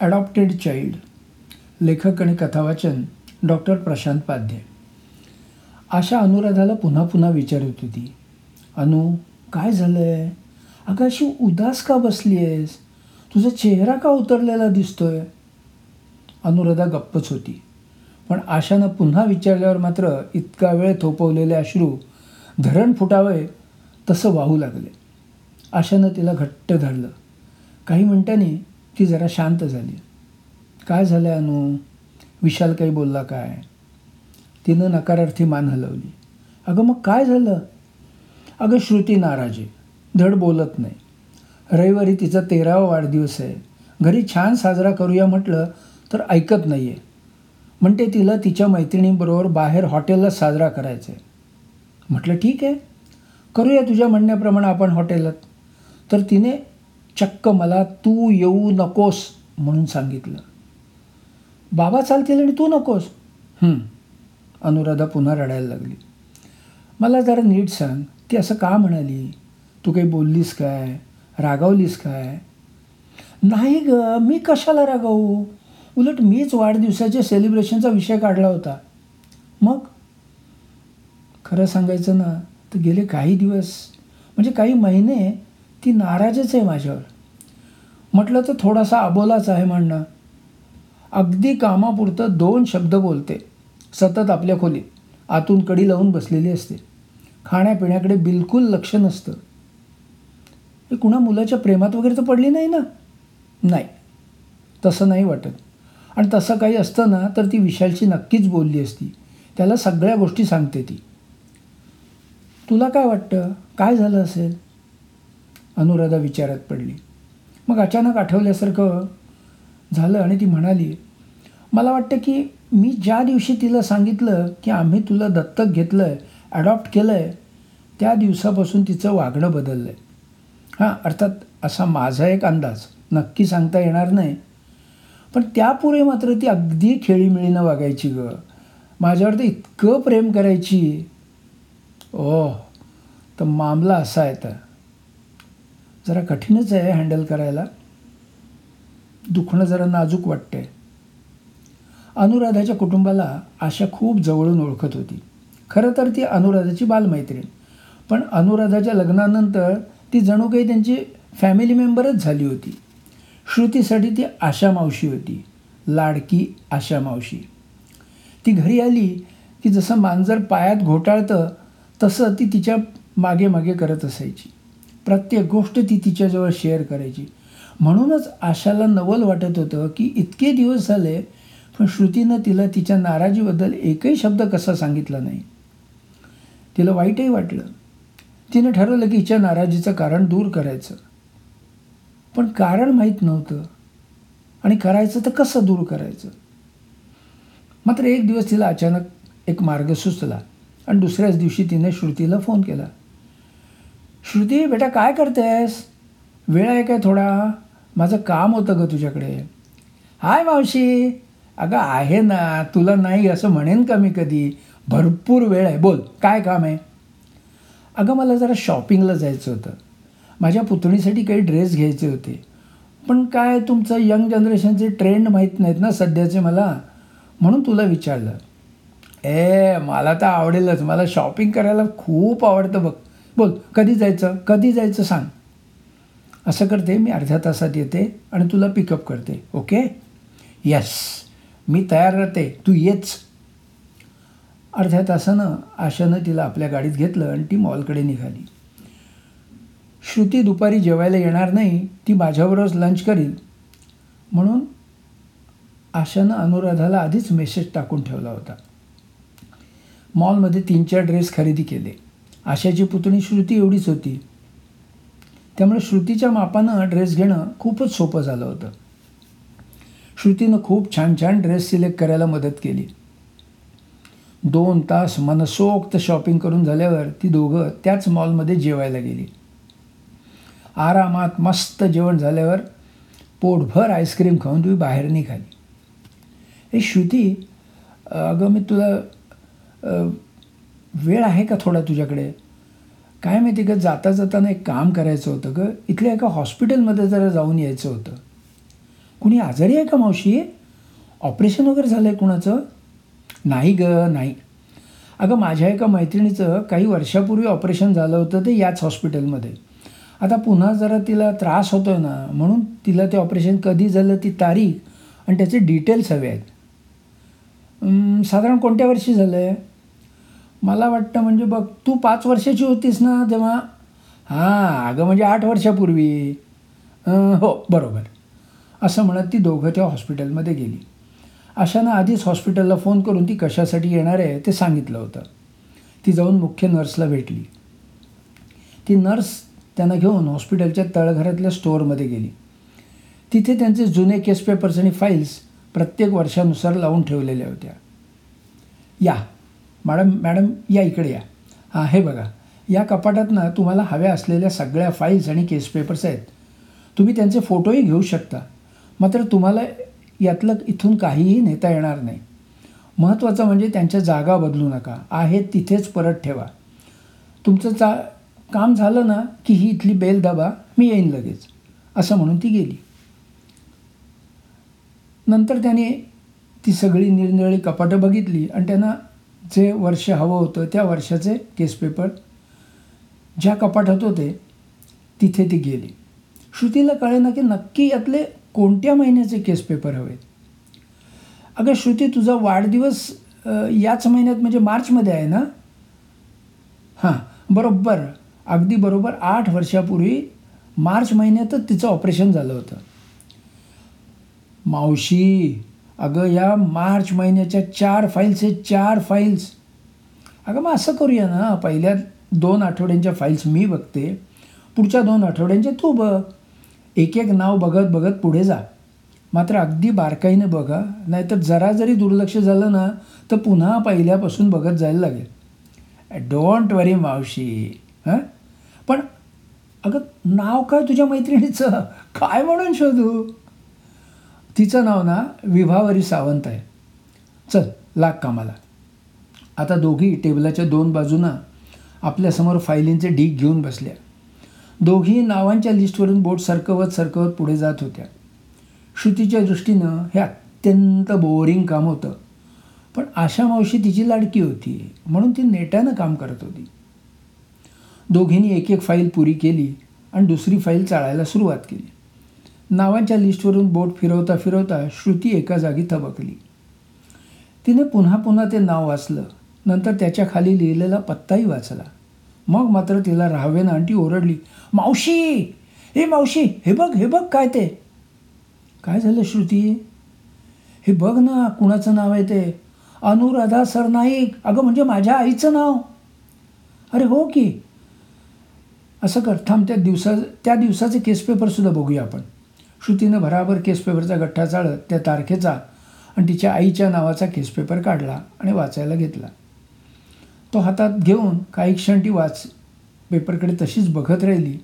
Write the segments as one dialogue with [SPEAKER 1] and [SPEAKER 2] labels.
[SPEAKER 1] Adopted child लेखक आणि कथावाचन doctor Prashant Padhye. आशा अनुराधाला पुन्हा पुन्हा विचारत होती. अनु काय झालं आहे अगं अशी उदास का बसली आहेस तुझा चेहरा का उतरलेला दिसतोय? अनुराधा गप्पच होती. पण आशानं पुन्हा विचारल्यावर मात्र इतका वेळ थोपवलेले अश्रू धरण फुटावे तसं वाहू लागले. आशानं तिला घट्ट धरलं. काही मिनिटांनी ती जरा शांत झाली. काय झालं अनु? विशाल काही बोलला काय? तिनं नकारार्थी मान हलवली. अगं मग काय झालं? अगं श्रुती नाराज आहे. धड बोलत नाही. रविवारी तिचा तेरावा वाढदिवस आहे. घरी छान साजरा करूया म्हटलं तर ऐकत नाही आहे म्हणते तिला तिच्या मैत्रिणींबरोबर बाहेर हॉटेलला साजरा करायचा आहे म्हटलं ठीक आहे. करूया तुझ्या म्हणण्याप्रमाणे आपण हॉटेलात. तर तिने चक्क मला तू येऊ नकोस म्हणून सांगितलं. बाबा चालतील आणि तू नकोस. अनुराधा पुन्हा रडायला लागली. मला जरा नीट सांग ती असं का म्हणाली? तू काही बोललीस काय? रागावलीस काय? नाही ग मी कशाला रागावू? उलट मीच वाढदिवसाच्या सेलिब्रेशनचा विषय काढला होता. मग? खरं सांगायचं ना तर गेले काही दिवस म्हणजे काही महिने ती नाराजच आहे माझ्यावर. म्हटलं तर थोडासा अबोलाच आहे म्हणणं. अगदी कामापुरतं दोन शब्द बोलते. सतत आपल्या खोलीत. आतून कडी लावून बसलेली असते. खाण्यापिण्याकडे बिलकुल लक्ष नसतं. हे कुणा मुलाच्या प्रेमात वगैरे तर पडली नाही ना? नाही. तसं नाही वाटत. आणि तसं काही असतं ना तर ती विशालची नक्कीच बोलली असती. त्याला सगळ्या गोष्टी सांगते ती. तुला काय वाटतं? काय झालं असेल? अनुराधा विचारात पडली. मग अचानक आठवल्यासारखं झालं आणि ती म्हणाली मला वाटतं की मी ज्या दिवशी तिला सांगितलं की आम्ही तुला दत्तक घेतलं आहे ॲडॉप्ट केलं आहे त्या दिवसापासून तिचं वागणं बदललं आहे हां अर्थात असा माझा एक अंदाज. नक्की सांगता येणार नाही. पण त्यापुढे मात्र ती अगदी खेळीमिळीनं वागायची ग. माझ्यावर तर इतकं प्रेम करायची. ओह तर मामला असा आहे तर. जरा कठीणच आहे हँडल करायला. दुखणं जरा नाजूक वाटतंय. अनुराधाच्या कुटुंबाला आशा खूप जवळून ओळखत होती. खरं तर ती अनुराधाची बालमैत्रीण. पण अनुराधाच्या लग्नानंतर ती जणू काही त्यांची फॅमिली मेंबरच झाली होती. श्रुतीसाठी ती आशा मावशी होती. लाडकी आशा मावशी. ती घरी आली की जसं मांजर पायात घोटाळतं तसं ती तिच्यामागे मागे करत असायची. प्रत्येक गोष्ट ती तिच्याजवळ शेअर करायची. म्हणूनच आशाला नवल वाटत होतं की इतके दिवस झाले पण श्रुतीनं तिला तिच्या नाराजीबद्दल एकही शब्द कसा सांगितला नाही. तिला वाईटही वाटलं. तिनं ठरवलं की हिच्या नाराजीचं कारण दूर करायचं. पण कारण माहीत नव्हतं. आणि करायचं तर कसं दूर करायचं? मात्र एक दिवस तिला अचानक एक मार्ग सुचला आणि दुसऱ्याच दिवशी तिने श्रुतीला फोन केला. श्रुती बेटा काय करतेस? वेळ आहे काय थोडा? माझं काम होतं ग तुझ्याकडे. हाय मावशी. अगं आहे ना तुला नाही असं म्हणेन का मी कधी? भरपूर वेळ आहे. बोल काय काम आहे? अगं मला जरा शॉपिंगला जायचं होतं. माझ्या पुतणीसाठी काही ड्रेस घ्यायचे होते. पण काय तुमचं यंग जनरेशनचे ट्रेंड माहीत नाहीत ना सध्याचे मला? म्हणून तुला विचारलं. ए मला तर आवडेलच. मला शॉपिंग करायला खूप आवडतं बघ. बोल कधी जायचं? कधी जायचं सांग. असं करते मी अर्ध्या तासात येते आणि तुला पिकअप करते ओके यस मी तयार राहते तू येच. अर्ध्या तासानं आशानं तिला आपल्या गाडीत घेतलं आणि ती मॉलकडे निघाली. श्रुती दुपारी जेवायला येणार नाही ती माझ्याबरोबर लंच करील. म्हणून आशानं अनुराधाला आधीच मेसेज टाकून ठेवला होता. मॉलमध्ये तीन चार ड्रेस खरेदी केले. आशाची पुतणी श्रुती एवढीच होती. त्यामुळे श्रुतीच्या मापानं ड्रेस घेणं खूपच सोपं झालं होतं. श्रुतीनं खूप छान छान ड्रेस सिलेक्ट करायला मदत केली. दोन तास मनसोक्त शॉपिंग करून झाल्यावर ती दोघं त्याच मॉलमध्ये जेवायला गेली. आरामात मस्त जेवण झाल्यावर पोटभर आईस्क्रीम खाऊन तुम्ही बाहेर निघाली. हे श्रुती अगं मी तुला वेळ आहे का थोडा तुझ्याकडे? काय माहिती का जाता जाताना एक काम करायचं होतं ग. इथल्या एका हॉस्पिटलमध्ये जरा जाऊन यायचं होतं. कुणी आजारी आहे का मावशी? ऑपरेशन वगैरे झालं आहे कुणाचं? नाही ग नाही. अगं माझ्या एका मैत्रिणीचं काही वर्षापूर्वी ऑपरेशन झालं होतं ते याच हॉस्पिटलमध्ये. आता पुन्हा जरा तिला त्रास होतो आहे ना म्हणून तिला ते ऑपरेशन कधी झालं ती तारीख आणि त्याचे डिटेल्स हवे आहेत. साधारण कोणत्या वर्षी झालं आहे मला वाटतं म्हणजे बघ तू पाच वर्षाची होतीस ना तेव्हा? हां अगं म्हणजे आठ वर्षापूर्वी. हो बरोबर. असं म्हणत ती दोघं त्या हॉस्पिटलमध्ये गेली. अशानं आधीच हॉस्पिटलला फोन करून ती कशासाठी येणार आहे ते सांगितलं होतं. ती जाऊन मुख्य नर्सला भेटली. ती नर्स त्यांना घेऊन हॉस्पिटलच्या तळघरातल्या स्टोअरमध्ये गेली. तिथे त्यांचे जुने केस पेपर्स आणि फाईल्स प्रत्येक वर्षानुसार लावून ठेवलेल्या होत्या. या मॅडम मॅडम या इकडे या. हां हे बघा. या कपाटात ना तुम्हाला हव्या असलेल्या सगळ्या फाईल्स आणि केस पेपर्स आहेत. तुम्ही त्यांचे फोटोही घेऊ शकता. मात्र तुम्हाला यातलं इथून काहीही नेता येणार नाही. महत्त्वाचं म्हणजे त्यांच्या जागा बदलू नका. आहे तिथेच परत ठेवा. तुमचं चा काम झालं ना की ही इथली बेल दाबा मी येईन लगेच. असं म्हणून ती गेली. नंतर त्याने ती सगळी निरनिराळी कपाटं बघितली आणि त्यांना जे वर्ष हवं होतं त्या वर्षाचे केस पेपर ज्या कपाटात होते तिथे ती गेली. श्रुतीला कळेना की नक्की यातले कोणत्या महिन्याचे केस पेपर हवेत? अगं श्रुती तुझा वाढदिवस याच महिन्यात म्हणजे मार्चमध्ये आहे ना? हां बरोबर. अगदी बरोबर आठ वर्षापूर्वी मार्च महिन्यातच तिचं ऑपरेशन झालं होतं. मावशी अगं या मार्च महिन्याच्या चार फाईल्स आहेत चार फाईल्स अगं मग असं करूया ना पहिल्या दोन आठवड्यांच्या फाईल्स मी बघते पुढच्या दोन आठवड्यांच्या तू बघ. एक एक नाव बघत बघत पुढे जा. मात्र अगदी बारकाईने बघा नाहीतर जरा जरी दुर्लक्ष झालं ना तर पुन्हा पहिल्यापासून बघत जायला लागेल. डोंट वरी मावशी. हां? पण अगं नाव काय तुझ्या मैत्रिणीचं? काय म्हणून शोधू? तिचं नाव ना विभावरी सावंत आहे. चल लाग कामाला. आता दोघी टेबलाच्या दोन बाजूनं आपल्यासमोर फायलींचे ढीक घेऊन बसल्या. दोघी नावांच्या लिस्टवरून बोट सरकवत सरकवत पुढे जात होत्या. श्रुतीच्या दृष्टीनं हे अत्यंत बोरिंग काम होतं. पण आशा मावशी तिची लाडकी होती म्हणून ती नेटानं काम करत होती. दोघींनी एक एक फाईल पुरी केली आणि दुसरी फाईल चाळायला सुरुवात केली. नावांच्या लिस्टवरून बोट फिरवता फिरवता श्रुती एका जागी थबकली. तिने पुन्हा पुन्हा ते नाव वाचलं. नंतर त्याच्याखाली लिहिलेला पत्ताही वाचला. मग मात्र तिला राहावेनं आंटी ओरडली मावशी! हे मावशी हे बघ हे बघ काय ते. काय झालं श्रुती? हे बघ ना कुणाचं नाव आहे ते? अनुराधा सरनाईक. अगं म्हणजे माझ्या आईचं नाव. अरे हो की. असं कर थांब त्या दिवसा त्या दिवसाचे केस पेपरसुद्धा बघूया आपण. श्रुतीनं भराभर केस पेपरचा गठ्ठा चाळत त्या तारखेचा आणि तिच्या आईच्या नावाचा केस पेपर काढला आणि वाचायला घेतला. तो हातात घेऊन काही क्षण ती वाच पेपरकडे तशीच बघत राहिली.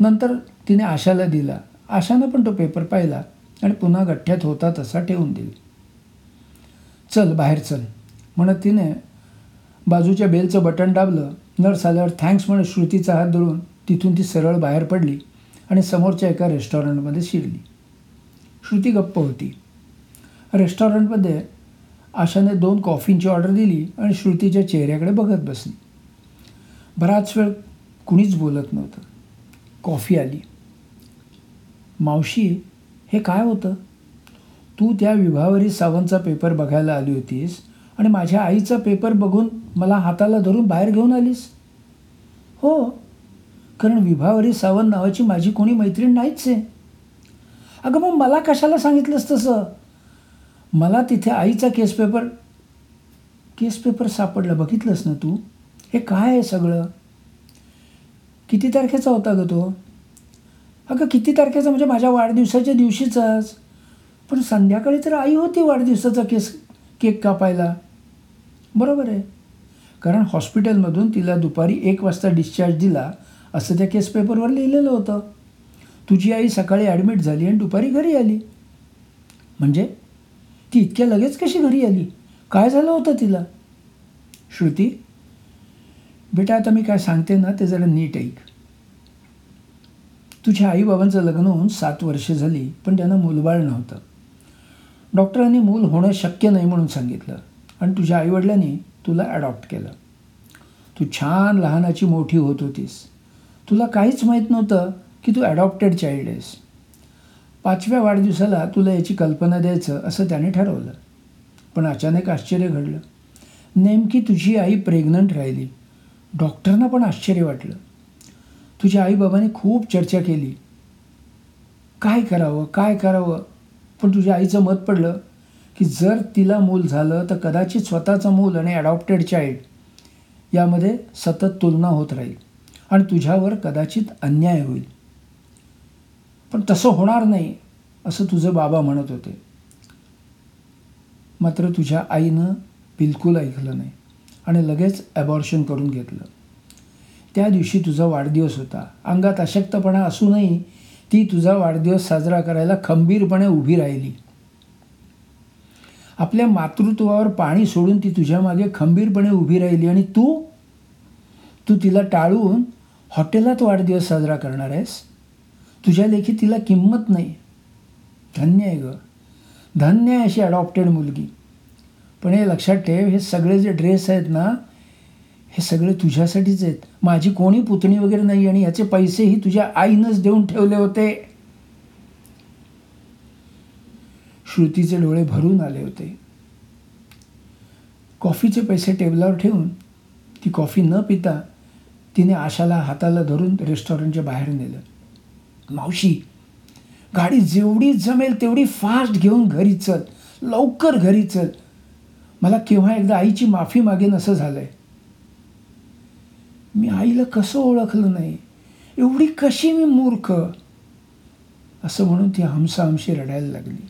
[SPEAKER 1] नंतर तिने आशाला दिला. आशानं पण तो पेपर पाहिला आणि पुन्हा गठ्ठ्यात होता तसा ठेवून दिला. चल बाहेर चल म्हणत तिने बाजूच्या बेलचं बटन दाबलं. नर्स आल्यावर थँक्स म्हणत श्रुतीचा हात धरून तिथून ती सरळ बाहेर पडली. आणि समोरच्या एका रेस्टॉरंटमध्ये शिरली. श्रुती गप्प होती. रेस्टॉरंटमध्ये आशाने दोन कॉफींची ऑर्डर दिली आणि श्रुतीच्या चेहऱ्याकडे बघत बसली. बराच वेळ कुणीच बोलत नव्हतं. कॉफी आली. मावशी हे काय होतं? तू त्या विभावरी सावंतचा पेपर बघायला आली होतीस आणि माझ्या आईचा पेपर बघून मला हाताला धरून बाहेर घेऊन आलीस? हो. कारण विभावरी सावंत नावाची माझी कोणी मैत्रीण नाहीच आहे. अगं मग मला कशाला सांगितलंस तसं? मला तिथे आईचा केस पेपर केस पेपर सापडला बघितलंस ना तू? हे काय आहे सगळं? किती तारखेचा होता गं तो? अगं किती तारखेचा? म्हणजे माझ्या वाढदिवसाच्या दिवशीचाच. पण संध्याकाळी तर आई होती वाढदिवसाचा केस केक कापायला. बरोबर आहे. कारण हॉस्पिटलमधून तिला दुपारी एक वाजता डिस्चार्ज दिला. असं त्या केस पेपरवर लिहिलेलं होतं. तुझी आई सकाळी ॲडमिट झाली आणि दुपारी घरी आली. म्हणजे ती इतक्या लगेच कशी घरी आली? काय झालं होतं तिला? श्रुती बेटा आता मी काय सांगते ना ते जरा नीट ऐक. तुझ्या आईबाबांचं लग्न होऊन सात वर्षे झाली पण त्यांना मूलबाळ नव्हतं. डॉक्टरांनी मूल होणं शक्य नाही म्हणून सांगितलं. आणि तुझ्या आईवडिलांनी तुला ॲडॉप्ट केलं. तू छान लहानाची मोठी होत होतीस. तुला काहीच माहीत नव्हतं की तू ॲडॉप्टेड चाइल्ड आहेस. पाचव्या वाढदिवसाला तुला याची कल्पना द्यायचं असं त्याने ठरवलं. पण अचानक आश्चर्य घडलं. नेमकी तुझी आई प्रेग्नंट राहिली. डॉक्टरना पण आश्चर्य वाटलं. तुझ्या आईबाबांनी खूप चर्चा केली. काय करावं काय करावं? पण तुझ्या आईचं मत पडलं की जर तिला मूल झालं तर कदाचित स्वतःचं मूल आणि ॲडॉप्टेड चाइल्ड यामध्ये सतत तुलना होत राहील. आणि तुझ्यावर कदाचित अन्याय होईल. पण तसं होणार नाही असं तुझं बाबा म्हणत होते. मात्र तुझ्या आईनं बिलकुल ऐकलं नाही आणि लगेच ॲबॉर्शन करून घेतलं. त्या दिवशी तुझा वाढदिवस होता. अंगात अशक्तपणा असूनही ती तुझा वाढदिवस साजरा करायला खंबीरपणे उभी राहिली. आपल्या मातृत्वावर पाणी सोडून ती तुझ्या मागे खंबीरपणे उभी राहिली आणि तू तू तिला टाळून हॉटेलात वाढदिवस साजरा करणार आहेस? तुझ्या लेखी तिला किंमत नाही. धन्य आहे ग. धन्य आहे अशी अडॉप्टेड मुलगी. पण हे लक्षात ठेव हे सगळे जे ड्रेस आहेत ना हे सगळे तुझ्यासाठीच आहेत. माझी कोणी पुतणी वगैरे नाही आणि याचे पैसेही तुझ्या आईनंच देऊन ठेवले होते. श्रुतीचे डोळे भरून आले होते. कॉफीचे पैसे टेबलावर ठेवून ती कॉफी न पिता तिने आशाला हाताला धरून रेस्टॉरंटच्या बाहेर नेलं. मावशी गाडी जेवढी जमेल तेवढी फास्ट घेऊन घरी चल. लवकर घरी चल. मला केव्हा एकदा आईची माफी मागेन असं झालंय. मी आईला कसं ओळखलं नाही? एवढी कशी मी मूर्ख? असं म्हणून ती हमसा हमशी रडायला लागली.